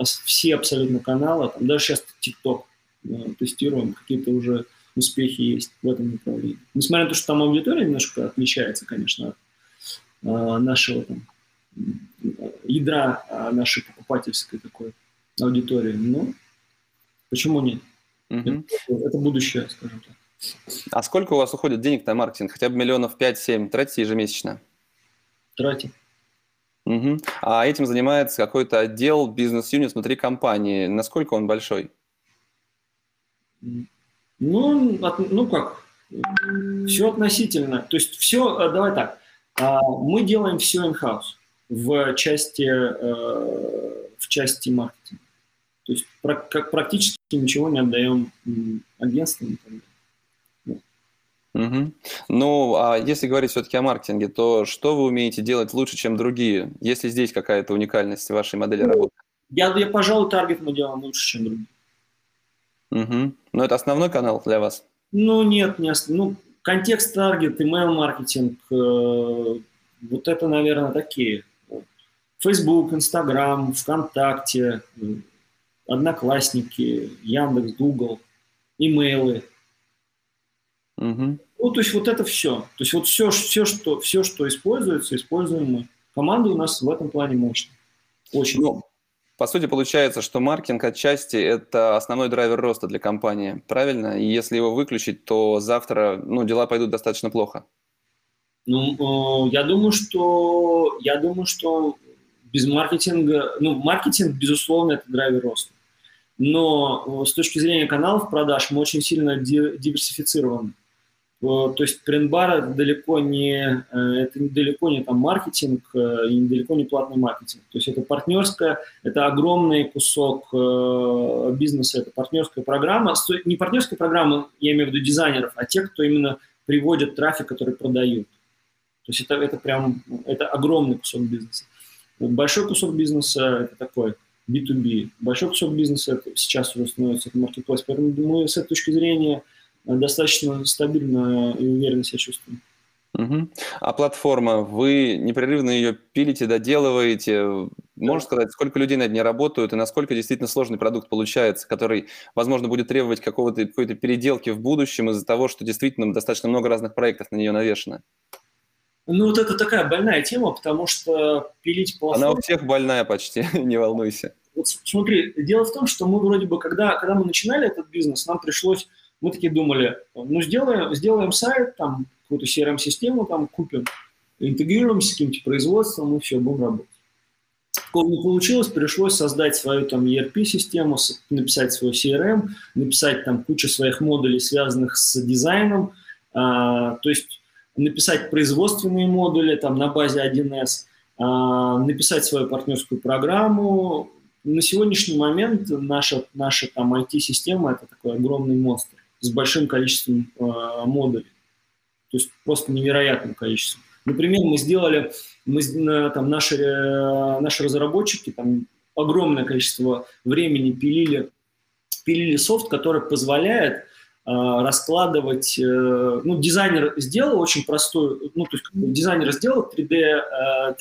[SPEAKER 2] все абсолютно каналы, там даже сейчас TikTok э, тестируем, какие-то уже успехи есть в этом направлении. Несмотря на то, что там аудитория немножко отличается, конечно, от э, нашего там ядра э, нашей покупательской такой аудитории, но почему нет? Угу. Это, это будущее, скажем так.
[SPEAKER 1] А сколько у вас уходит денег на маркетинг? Хотя бы миллионов 5-7 тратите ежемесячно?
[SPEAKER 2] Тратим.
[SPEAKER 1] Угу. А этим занимается какой-то отдел, бизнес-юнит внутри компании. Насколько он большой?
[SPEAKER 2] Ну, от, ну как, все относительно. То есть все, э, давай так, а, мы делаем все in-house в части, э, в части маркетинга. То есть практически ничего не отдаем агентствам.
[SPEAKER 1] Угу. Ну, а если говорить все-таки о маркетинге, то что вы умеете делать лучше, чем другие? Есть ли здесь какая-то уникальность в вашей модели ну, работы?
[SPEAKER 2] Я, я, пожалуй, таргет мы делаем лучше, чем другие.
[SPEAKER 1] Угу. Но это основной канал для вас?
[SPEAKER 2] Ну, нет, не основной. Ну, контекст таргет, email-маркетинг, э, вот это, наверное, такие. Facebook, Instagram, ВКонтакте, Одноклассники, Яндекс, Google, имейлы. Угу. Ну, то есть вот это все. То есть вот все, все, что, все, что используется, используем мы. Команда у нас в этом плане мощная. Очень. Ну,
[SPEAKER 1] по сути, получается, что маркетинг отчасти – это основной драйвер роста для компании, правильно? И если его выключить, то завтра ну, дела пойдут достаточно плохо.
[SPEAKER 2] Ну, э, я думаю, что я думаю, что без маркетинга, ну, маркетинг, безусловно, это драйвер роста. Но э, с точки зрения каналов продаж мы очень сильно диверсифицированы. То есть принтбар это далеко не, э, это далеко не там маркетинг э, и далеко не платный маркетинг. То есть это партнерская, это огромный кусок бизнеса, это партнерская программа. Не партнерская программа, я имею в виду дизайнеров, а те, кто именно приводит трафик, который продают. То есть это, это прям, это огромный кусок бизнеса. Большой кусок бизнеса – это такой B2B. Большой кусок бизнеса это сейчас уже становится это маркетплейс. Поэтому мы с этой точки зрения достаточно стабильно и уверенно себя чувствуем.
[SPEAKER 1] Угу. А платформа, вы непрерывно ее пилите, доделываете. Да. Можешь сказать, сколько людей над ней работают и насколько действительно сложный продукт получается, который, возможно, будет требовать какого-то, какой-то переделки в будущем из-за того, что действительно достаточно много разных проектов на нее навешено?
[SPEAKER 2] Ну, вот это такая больная тема, потому что пилить
[SPEAKER 1] платформу... Она у всех больная почти, <laughs> не волнуйся.
[SPEAKER 2] Вот смотри, дело в том, что мы вроде бы, когда, когда мы начинали этот бизнес, нам пришлось, мы такие думали, ну, сделаем, сделаем сайт, там, какую-то CRM-систему там купим, интегрируемся с каким-то производством, и все, будем работать. Такого не получилось, пришлось создать свою там ERP-систему, написать свой CRM, написать там кучу своих модулей, связанных с дизайном. А, то есть написать производственные модули там, на базе 1С, а, написать свою партнерскую программу. На сегодняшний момент наша, наша там IT-система – это такой огромный монстр с большим количеством э, модулей. То есть просто невероятным количеством. Например, мы сделали, мы, там, наши, э, наши разработчики там, огромное количество времени пилили, пилили софт, который позволяет раскладывать, э, ну, дизайнер сделал очень простую, ну, то есть дизайнер сделал 3D,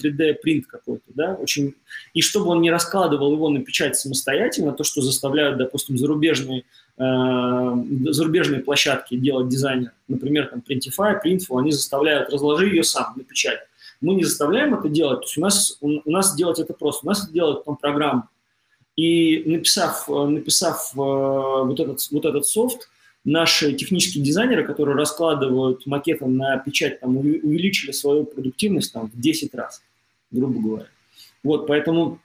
[SPEAKER 2] 3D принт какой-то, да, очень, и чтобы он не раскладывал его на печать самостоятельно, то, что заставляют, допустим, зарубежные, э, зарубежные площадки делать дизайнер, например, там, Printify, Printful, они заставляют, разложи ее сам на печать. Мы не заставляем это делать, то есть у нас, у нас делать это просто, у нас это делает там программа. И написав, написав вот этот, вот этот софт, наши технические дизайнеры, которые раскладывают макеты на печать, там, увеличили свою продуктивность там, в 10 раз, грубо говоря. Вот, поэтому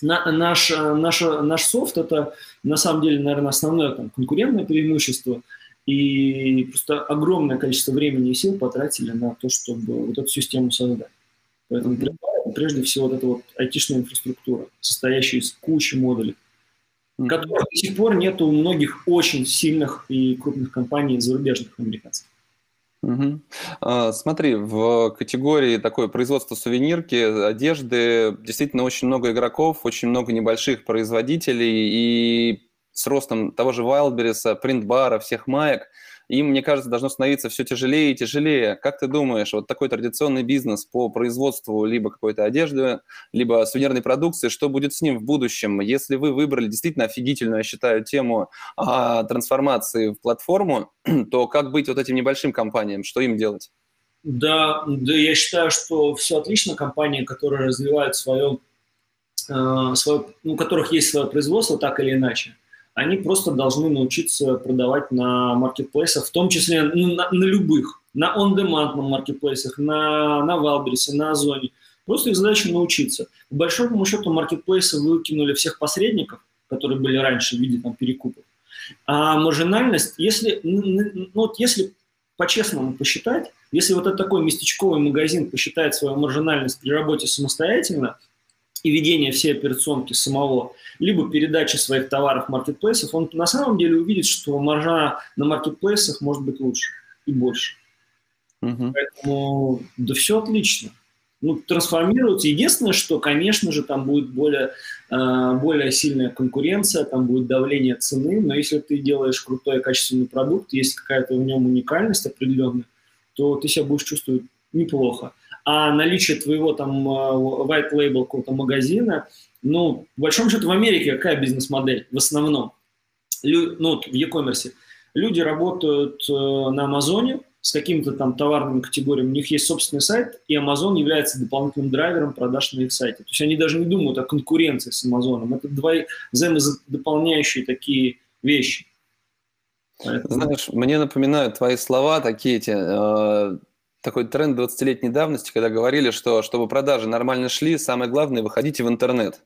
[SPEAKER 2] на, наш, наш, наш софт – это, на самом деле, наверное, основное там, конкурентное преимущество, и просто огромное количество времени и сил потратили на то, чтобы вот эту систему создать. Поэтому mm-hmm. прежде всего вот эта вот айтишная инфраструктура, состоящая из кучи модулей, mm-hmm. которых до сих пор нет у многих очень сильных и крупных компаний зарубежных американцев.
[SPEAKER 1] Угу. Смотри, в категории такой производства сувенирки, одежды действительно очень много игроков, очень много небольших производителей, и с ростом того же Wildberries, принтбара, всех маек – им, мне кажется, должно становиться все тяжелее и тяжелее. Как ты думаешь, вот такой традиционный бизнес по производству либо какой-то одежды, либо сувенирной продукции, что будет с ним в будущем? Если вы выбрали действительно офигительную, я считаю, тему а, трансформации в платформу, <clears throat> то как быть вот этим небольшим компаниям? Что им делать?
[SPEAKER 2] Да, да, я считаю, что все отлично. Компании, которые развивают свое, э, свое, ну, у которых есть свое производство, так или иначе, они просто должны научиться продавать на маркетплейсах, в том числе ну, на, на любых, на on-demand маркетплейсах, на, на Wildberries, на Озоне. Просто их задача научиться. По большому счету маркетплейсы выкинули всех посредников, которые были раньше в виде там, перекупов. А маржинальность, если, ну, вот если по-честному посчитать, если вот этот такой местечковый магазин посчитает свою маржинальность при работе самостоятельно – и ведение всей операционки самого, либо передача своих товаров маркетплейсов, он на самом деле увидит, что маржа на маркетплейсах может быть лучше и больше. Угу. Поэтому да все отлично. Ну, трансформируется. Единственное, что, конечно же, там будет более, э, более сильная конкуренция, там будет давление цены, но если ты делаешь крутой качественный продукт, есть какая-то в нем уникальность определенная, то ты себя будешь чувствовать неплохо а наличие твоего там а, white label какого-то магазина, ну, в большом счету в Америке какая бизнес-модель в основном? Лю, ну, в e-commerce. Люди работают э, на Амазоне с какими-то там товарными категориями, у них есть собственный сайт, и Amazon является дополнительным драйвером продаж на их сайте. То есть они даже не думают о конкуренции с Амазоном. Это два взаимодополняющие такие вещи.
[SPEAKER 1] Поэтому... Знаешь, мне напоминают твои слова такие эти, э, такой тренд 20-летней давности, когда говорили, что чтобы продажи нормально шли, самое главное – выходите в интернет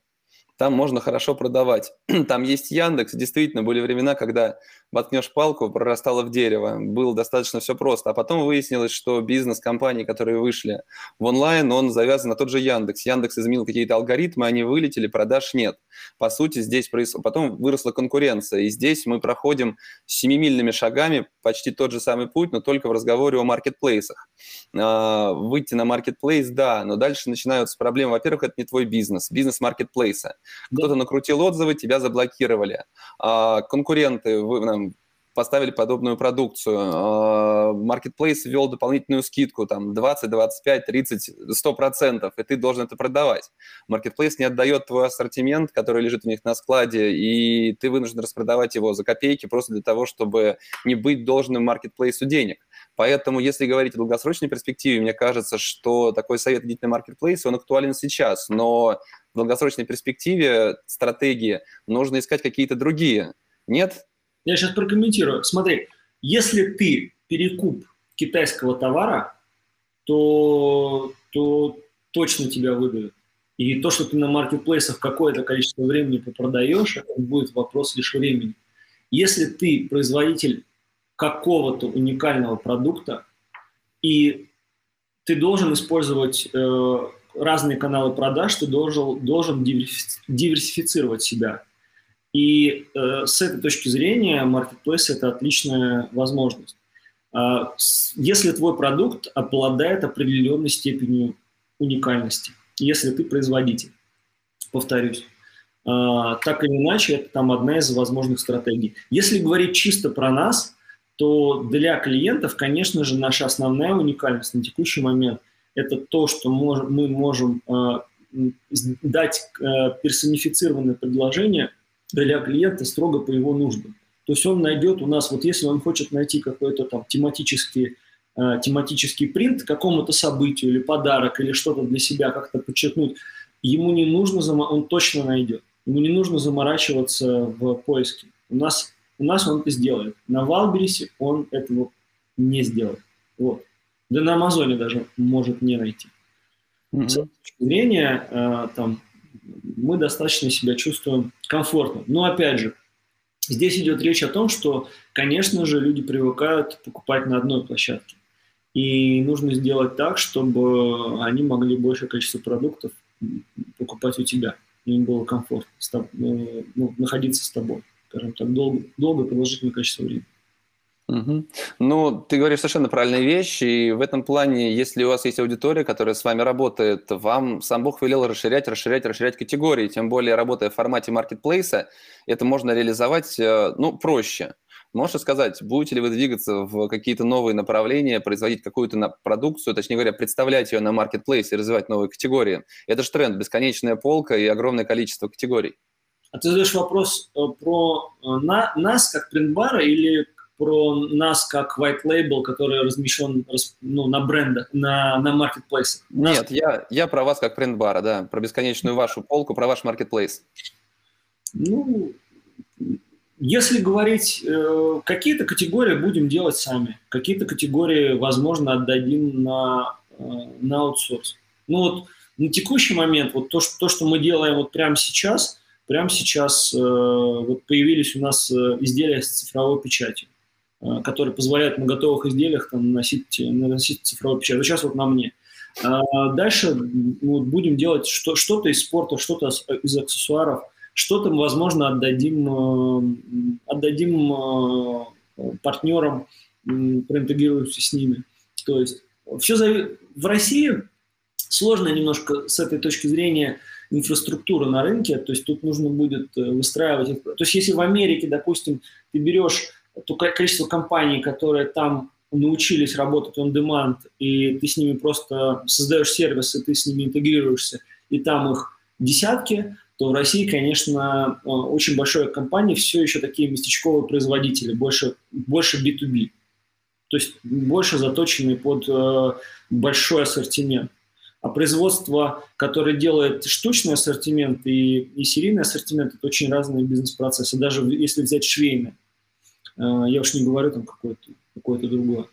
[SPEAKER 1] там можно хорошо продавать. <clears throat> Там есть Яндекс, действительно, были времена, когда воткнешь палку, прорастало в дерево. Было достаточно все просто. А потом выяснилось, что бизнес компаний, которые вышли в онлайн, он завязан на тот же Яндекс. Яндекс изменил какие-то алгоритмы, они вылетели, продаж нет. По сути, здесь происходит... потом выросла конкуренция. И здесь мы проходим семимильными шагами почти тот же самый путь, но только в разговоре о маркетплейсах. А, выйти на маркетплейс, да, но дальше начинаются проблемы. Во-первых, это не твой бизнес, бизнес маркетплейса. Кто-то накрутил отзывы, тебя заблокировали. А, конкуренты вы, поставили подобную продукцию. А, Marketplace ввел дополнительную скидку, там 20, 25, 30, 100 процентов, и ты должен это продавать. Marketplace не отдает твой ассортимент, который лежит у них на складе, и ты вынужден распродавать его за копейки просто для того, чтобы не быть должным Marketplace денег. Поэтому, если говорить о долгосрочной перспективе, мне кажется, что такой совет идти на Marketplace, он актуален сейчас, но в долгосрочной перспективе стратегии нужно искать какие-то другие. Нет?
[SPEAKER 2] Я сейчас прокомментирую. Смотри, если ты перекуп китайского товара, то, то точно тебя выдавят. И то, что ты на маркетплейсах какое-то количество времени попродаешь, это будет вопрос лишь времени. Если ты производитель какого-то уникального продукта, и ты должен использовать э, разные каналы продаж, ты должен, должен диверсифицировать себя. И э, с этой точки зрения Marketplace – это отличная возможность. Э, если твой продукт обладает определенной степенью уникальности, если ты производитель, повторюсь, э, так или иначе, это там одна из возможных стратегий. Если говорить чисто про нас, то для клиентов, конечно же, наша основная уникальность на текущий момент это то, что мы можем э, дать э, персонифицированное предложение для клиента строго по его нуждам. То есть он найдет у нас, вот если он хочет найти какой-то там тематический, э, тематический принт какому-то событию или подарок, или что-то для себя как-то подчеркнуть, ему не нужно, он точно найдет. Ему не нужно заморачиваться в поиске. У нас, у нас он это сделает. На Валберисе он этого не сделает. Вот да на Амазоне даже может не найти. Mm-hmm. С точки зрения, э, там, мы достаточно себя чувствуем комфортно. Но опять же, здесь идет речь о том, что, конечно же, люди привыкают покупать на одной площадке. и нужно сделать так, чтобы они могли большее количество продуктов покупать у тебя. Им было комфортно э, ну, находиться с тобой, скажем так, долго, долго продолжительное количество времени.
[SPEAKER 1] Угу. Ну, ты говоришь совершенно правильные вещи, и в этом плане, если у вас есть аудитория, которая с вами работает, вам сам Бог велел расширять, расширять, расширять категории, тем более работая в формате маркетплейса, это можно реализовать, э, ну, проще. Можете сказать, будете ли вы двигаться в какие-то новые направления, производить какую-то продукцию, точнее говоря, представлять ее на маркетплейсе развивать новые категории? Это же тренд, бесконечная полка и огромное количество категорий.
[SPEAKER 2] А ты задаешь вопрос э, про э, на, нас как принтбара или про нас как white label, который размещен ну, на брендах, на, на маркетплейсах?
[SPEAKER 1] Нет, я, я про вас как принтбара, да, про бесконечную вашу полку, про ваш маркетплейс.
[SPEAKER 2] Ну, если говорить, э, какие-то категории будем делать сами, какие-то категории, возможно, отдадим на, э, на аутсорс. Ну вот на текущий момент, вот то, что, то, что мы делаем вот прямо сейчас, прямо сейчас э, вот появились у нас изделия с цифровой печатью, которые позволяют на готовых изделиях там, наносить, наносить цифровую печать. Вот сейчас вот на мне. А дальше ну, будем делать что, что-то из спорта, что-то из аксессуаров – что-то, возможно, отдадим, э, отдадим э, партнерам, проинтегрируемся с ними. То есть все зави... в России сложно немножко с этой точки зрения инфраструктуры на рынке, то есть тут нужно будет э, выстраивать. То есть если в Америке, допустим, ты берешь то количество компаний, которые там научились работать on demand, и ты с ними просто создаешь сервисы, ты с ними интегрируешься, и там их десятки, то в России, конечно, очень большая компания, все еще такие местечковые производители, больше, больше B2B. То есть больше заточенные под э, большой ассортимент. А производство, которое делает штучный ассортимент и, и серийный ассортимент, это очень разные бизнес-процессы. Даже если взять швейный, э, я уж не говорю там какое-то какое другое.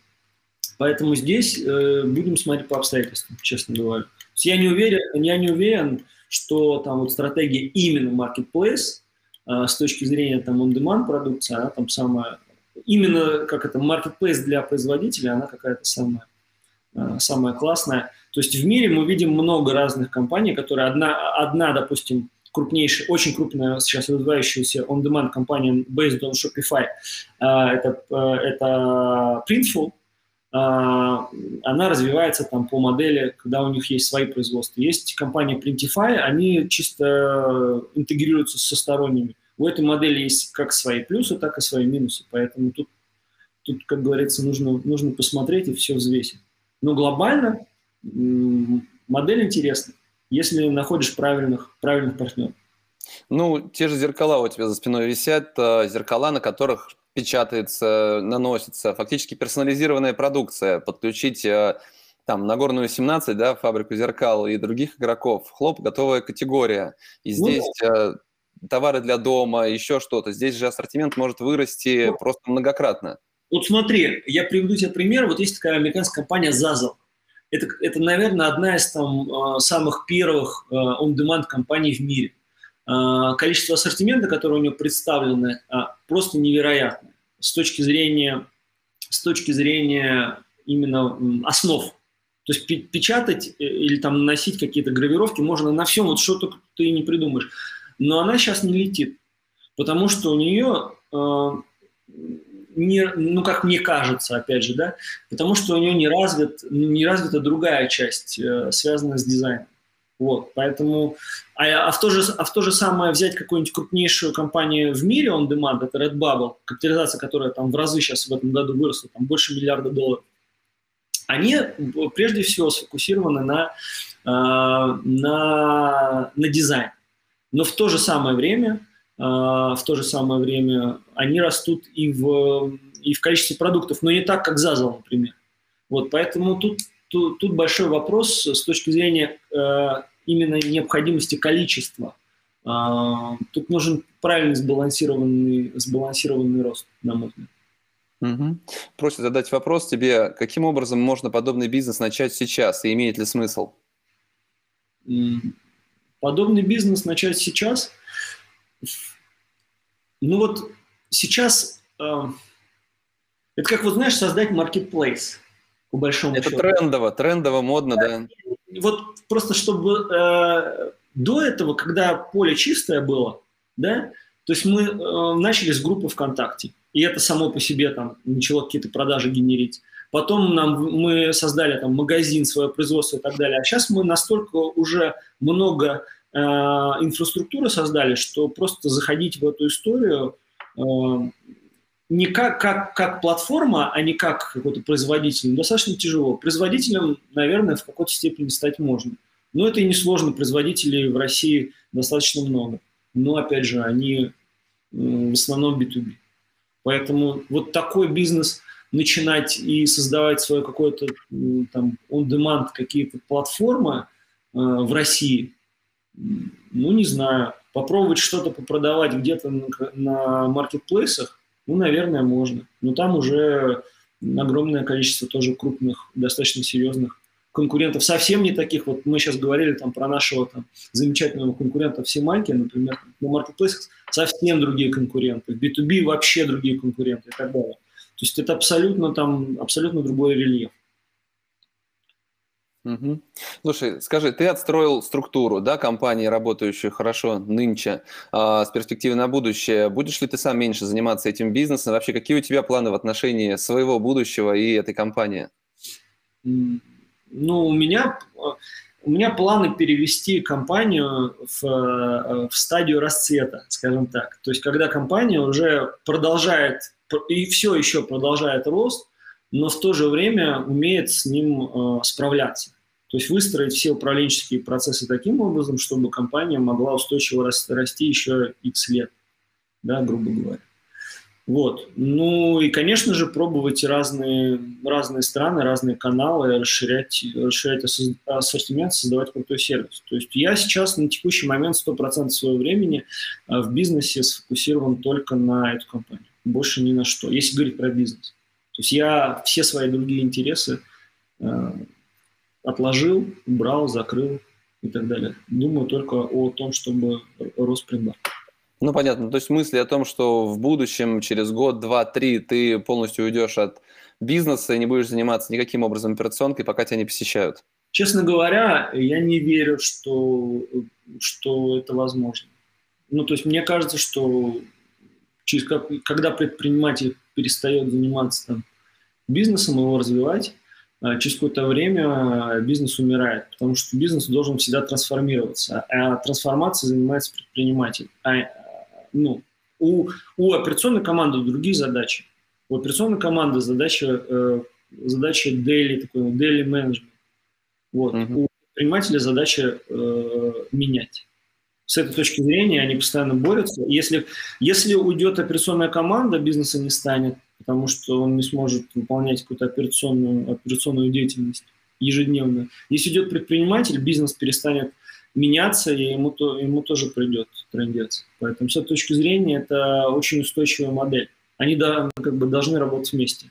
[SPEAKER 2] Поэтому здесь э, будем смотреть по обстоятельствам, честно говоря. Я не уверен, я не уверен, что там вот стратегия именно marketplace э, с точки зрения там on-demand продукции, она там самая, именно как это, marketplace для производителя, она какая-то самая, э, самая классная. То есть в мире мы видим много разных компаний, которые одна, одна допустим, крупнейшая, очень крупная сейчас развивающаяся on-demand компания based on Shopify, э, это, э, это Printful, а, она развивается там по модели, когда у них есть свои производства. Есть компания Printify, они чисто интегрируются со сторонними. У этой модели есть как свои плюсы, так и свои минусы. Поэтому тут, тут как говорится, нужно, нужно посмотреть и все взвесить. Но глобально модель интересна, если находишь правильных, правильных партнеров.
[SPEAKER 1] Ну, те же зеркала у тебя за спиной висят, а, зеркала, на которых печатается, наносится, фактически персонализированная продукция, подключить э, там Нагорную 17, да, фабрику зеркал и других игроков, хлоп, готовая категория. И ну здесь ну, товары для дома, еще что-то. Здесь же ассортимент может вырасти ну, просто многократно.
[SPEAKER 2] Вот смотри, я приведу тебе пример. Вот есть такая американская компания Zazzle. Это, это наверное, одна из там э, самых первых on-demand компаний в мире. А, количество ассортимента, которое у него представлено, а, просто невероятное с точки зрения, с точки зрения именно основ. То есть печатать э, или там наносить какие-то гравировки можно на всем, вот что только ты не придумаешь. Но она сейчас не летит, потому что у нее, не, ну как мне кажется, опять же, да, потому что у нее не, развит, не развита другая часть, э, связанная с дизайном. Вот, поэтому, а, а, в то же, а в то же самое взять какую-нибудь крупнейшую компанию в мире on demand, это Redbubble, капитализация, которая там в разы сейчас в этом году выросла, там больше миллиарда долларов, они прежде всего сфокусированы на, э, на, на дизайн. Но в то же самое время, в то же самое время они растут и в, и в количестве продуктов, но не так, как Zazzle, например. Вот, поэтому тут тут, тут большой вопрос с точки зрения э, именно необходимости количества. Э, тут нужен правильный сбалансированный, сбалансированный рост, на мой взгляд.
[SPEAKER 1] Угу. Просят задать вопрос тебе, каким образом можно подобный бизнес начать сейчас и имеет ли смысл?
[SPEAKER 2] Подобный бизнес начать сейчас? Ну вот сейчас э, это как, вот знаешь, создать маркетплейс. по большому
[SPEAKER 1] Это счету. трендово, трендово, модно, да.
[SPEAKER 2] Вот просто чтобы э, до этого, когда поле чистое было, да, то есть мы э, начали с группы ВКонтакте, и это само по себе там начало какие-то продажи генерить. Потом нам, мы создали там магазин, свое производство и так далее. А сейчас мы настолько уже много э, инфраструктуры создали, что просто заходить в эту историю э, не как, как, как платформа, а не как какой-то производитель, достаточно тяжело. Производителем, наверное, в какой-то степени стать можно. Но это и не сложно. Производителей в России достаточно много. Но, опять же, они в основном B2B. Поэтому вот такой бизнес начинать и создавать свое какое-то там on-demand какие-то платформы э, в России, ну, не знаю, попробовать что-то попродавать где-то на, на маркетплейсах, ну, наверное, можно. Но там уже огромное количество тоже крупных, достаточно серьезных конкурентов, совсем не таких, вот мы сейчас говорили там про нашего там, замечательного конкурента в Симанке, например, на маркетплейсах совсем другие конкуренты, в B2B вообще другие конкуренты и так далее. То есть это абсолютно там, абсолютно другой рельеф.
[SPEAKER 1] Угу. Слушай, скажи, ты отстроил структуру, да, компании, работающую хорошо нынче, э, с перспективой на будущее. Будешь ли ты сам меньше заниматься этим бизнесом? Вообще, какие у тебя планы в отношении своего будущего и этой компании?
[SPEAKER 2] Ну, у меня, у меня планы перевести компанию в, в стадию расцвета, скажем так. То есть, когда компания уже продолжает, и все еще продолжает рост, но в то же время умеет с ним э, справляться. То есть выстроить все управленческие процессы таким образом, чтобы компания могла устойчиво расти еще X лет, да, грубо говоря. Вот. Ну и, конечно же, пробовать разные, разные страны, разные каналы, расширять, расширять ассортимент, создавать крутой сервис. То есть я сейчас на текущий момент 100% своего времени э, в бизнесе сфокусирован только на эту компанию. Больше ни на что, если говорить про бизнес. То есть я все свои другие интересы э, отложил, убрал, закрыл и так далее. Думаю только о том, чтобы рос предбар.
[SPEAKER 1] Ну, понятно. То есть мысли о том, что в будущем, через год, два, три, ты полностью уйдешь от бизнеса и не будешь заниматься никаким образом операционкой, пока тебя не посещают.
[SPEAKER 2] Честно говоря, я не верю, что, что это возможно. Ну, то есть мне кажется, что через, когда предприниматель перестает заниматься там, бизнесом, его развивать, через какое-то время бизнес умирает, потому что бизнес должен всегда трансформироваться, а трансформацией занимается предприниматель. А ну, у, у операционной команды другие задачи. У операционной команды задача, э, задача daily, такой daily management. Вот. Uh-huh. У предпринимателя задача э, менять. С этой точки зрения они постоянно борются. Если, если уйдет операционная команда, бизнеса не станет, потому что он не сможет выполнять какую-то операционную, операционную деятельность ежедневно. Если идет предприниматель, бизнес перестанет меняться, и ему, то, ему тоже придет трендец. Поэтому с этой точки зрения это очень устойчивая модель. Они да, как бы должны работать вместе.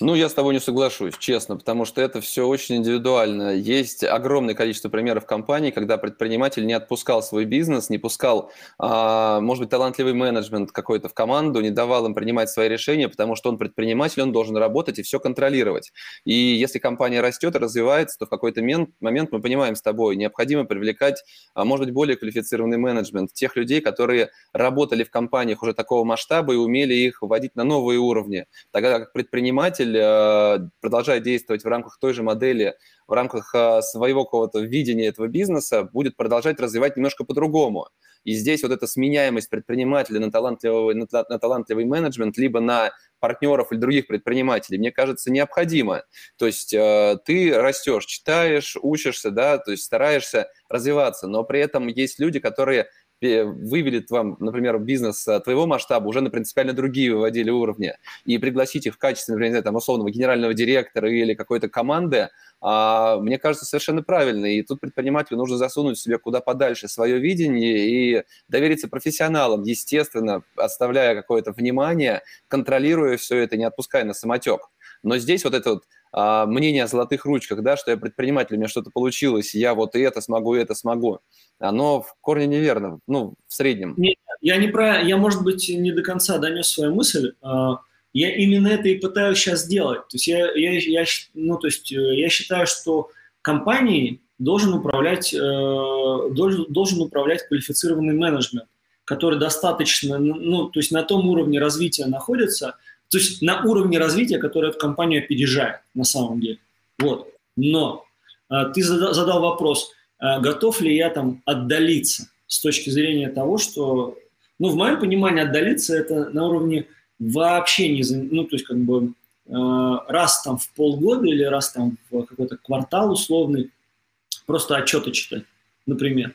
[SPEAKER 1] Ну, я с тобой не соглашусь, честно, потому что это все очень индивидуально. Есть огромное количество примеров компаний, когда предприниматель не отпускал свой бизнес, не пускал, а, может быть, талантливый менеджмент какой-то в команду, не давал им принимать свои решения, потому что он предприниматель, он должен работать и все контролировать. И если компания растет и развивается, то в какой-то момент, мы понимаем с тобой, необходимо привлекать, а, может быть, более квалифицированный менеджмент, тех людей, которые работали в компаниях уже такого масштаба и умели их вводить на новые уровни. Тогда как предприниматель предприниматель э, продолжает действовать в рамках той же модели, в рамках э, своего какого-то видения этого бизнеса, будет продолжать развивать немножко по-другому. И здесь вот эта сменяемость предпринимателя на талантливый, на, на талантливый менеджмент, либо на партнеров или других предпринимателей, мне кажется, необходимо. То есть э, ты растешь, читаешь, учишься, да, то есть стараешься развиваться, но при этом есть люди, которые выведет вам, например, бизнес э, твоего масштаба уже на принципиально другие выводили уровни, и пригласить их в качестве, например, там, условного генерального директора или какой-то команды, а, мне кажется, совершенно правильно. И тут предпринимателю нужно засунуть себе куда подальше свое видение и довериться профессионалам, естественно, оставляя какое-то внимание, контролируя все это, не отпуская на самотек. Но здесь вот это вот а, мнение о золотых ручках, да, что я предприниматель, у меня что-то получилось, я вот и это смогу, и это смогу, оно в корне неверно, ну, в среднем.
[SPEAKER 2] Нет, я не про, я, может быть, не до конца донес свою мысль. А, Я именно это и пытаюсь сейчас сделать. То есть я, я, я, ну, то есть э, я считаю, что компанией должен управлять, э, должен, должен управлять квалифицированный менеджмент, который достаточно, ну, то есть на том уровне развития находится, то есть на уровне развития, который эту компанию опережает на самом деле. Вот. Но э, ты задал вопрос, э, готов ли я там отдалиться с точки зрения того, что, ну, в моем понимании отдалиться это на уровне вообще не, ну, то есть как бы э, раз там в полгода или раз там в какой-то квартал условный просто отчеты читать, например,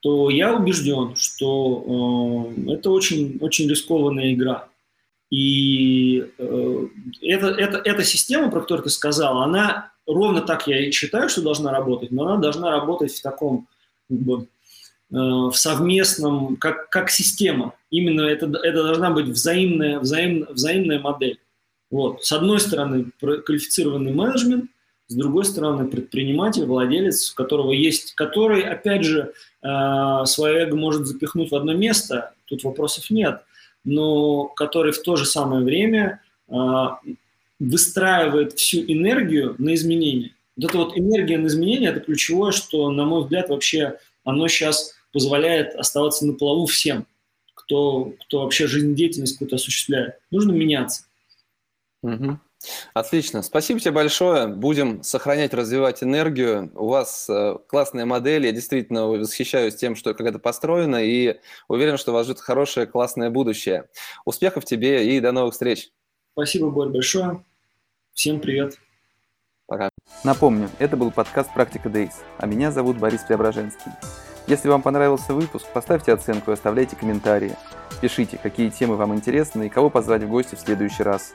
[SPEAKER 2] то я убежден, что э, это очень, очень рискованная игра. И э, это, это, эта система, про которую ты сказал, она ровно так я и считаю, что должна работать, но она должна работать в таком как бы, э, в совместном, как, как система. Именно это, это должна быть взаимная, взаим, взаимная модель. Вот. С одной стороны, квалифицированный менеджмент, с другой стороны, предприниматель, владелец, у которого есть, который, опять же, э, свое эго может запихнуть в одно место, тут вопросов нет, но который в то же самое время э, выстраивает всю энергию на изменения. Вот эта вот энергия на изменения – это ключевое, что, на мой взгляд, вообще оно сейчас позволяет оставаться на плаву всем, кто, кто вообще жизнедеятельность какую-то осуществляет. Нужно меняться.
[SPEAKER 1] Угу. Отлично. Спасибо тебе большое. Будем сохранять, развивать энергию. У вас э, классная модель. Я действительно восхищаюсь тем, что как это построено, и уверен, что вас ждет хорошее, классное будущее. Успехов тебе и до новых встреч.
[SPEAKER 2] Спасибо, Борь, большое. Всем привет.
[SPEAKER 1] Пока.
[SPEAKER 3] Напомню, это был подкаст «Практика Days», а меня зовут Борис Преображенский. Если вам понравился выпуск, поставьте оценку и оставляйте комментарии. Пишите, какие темы вам интересны и кого позвать в гости в следующий раз.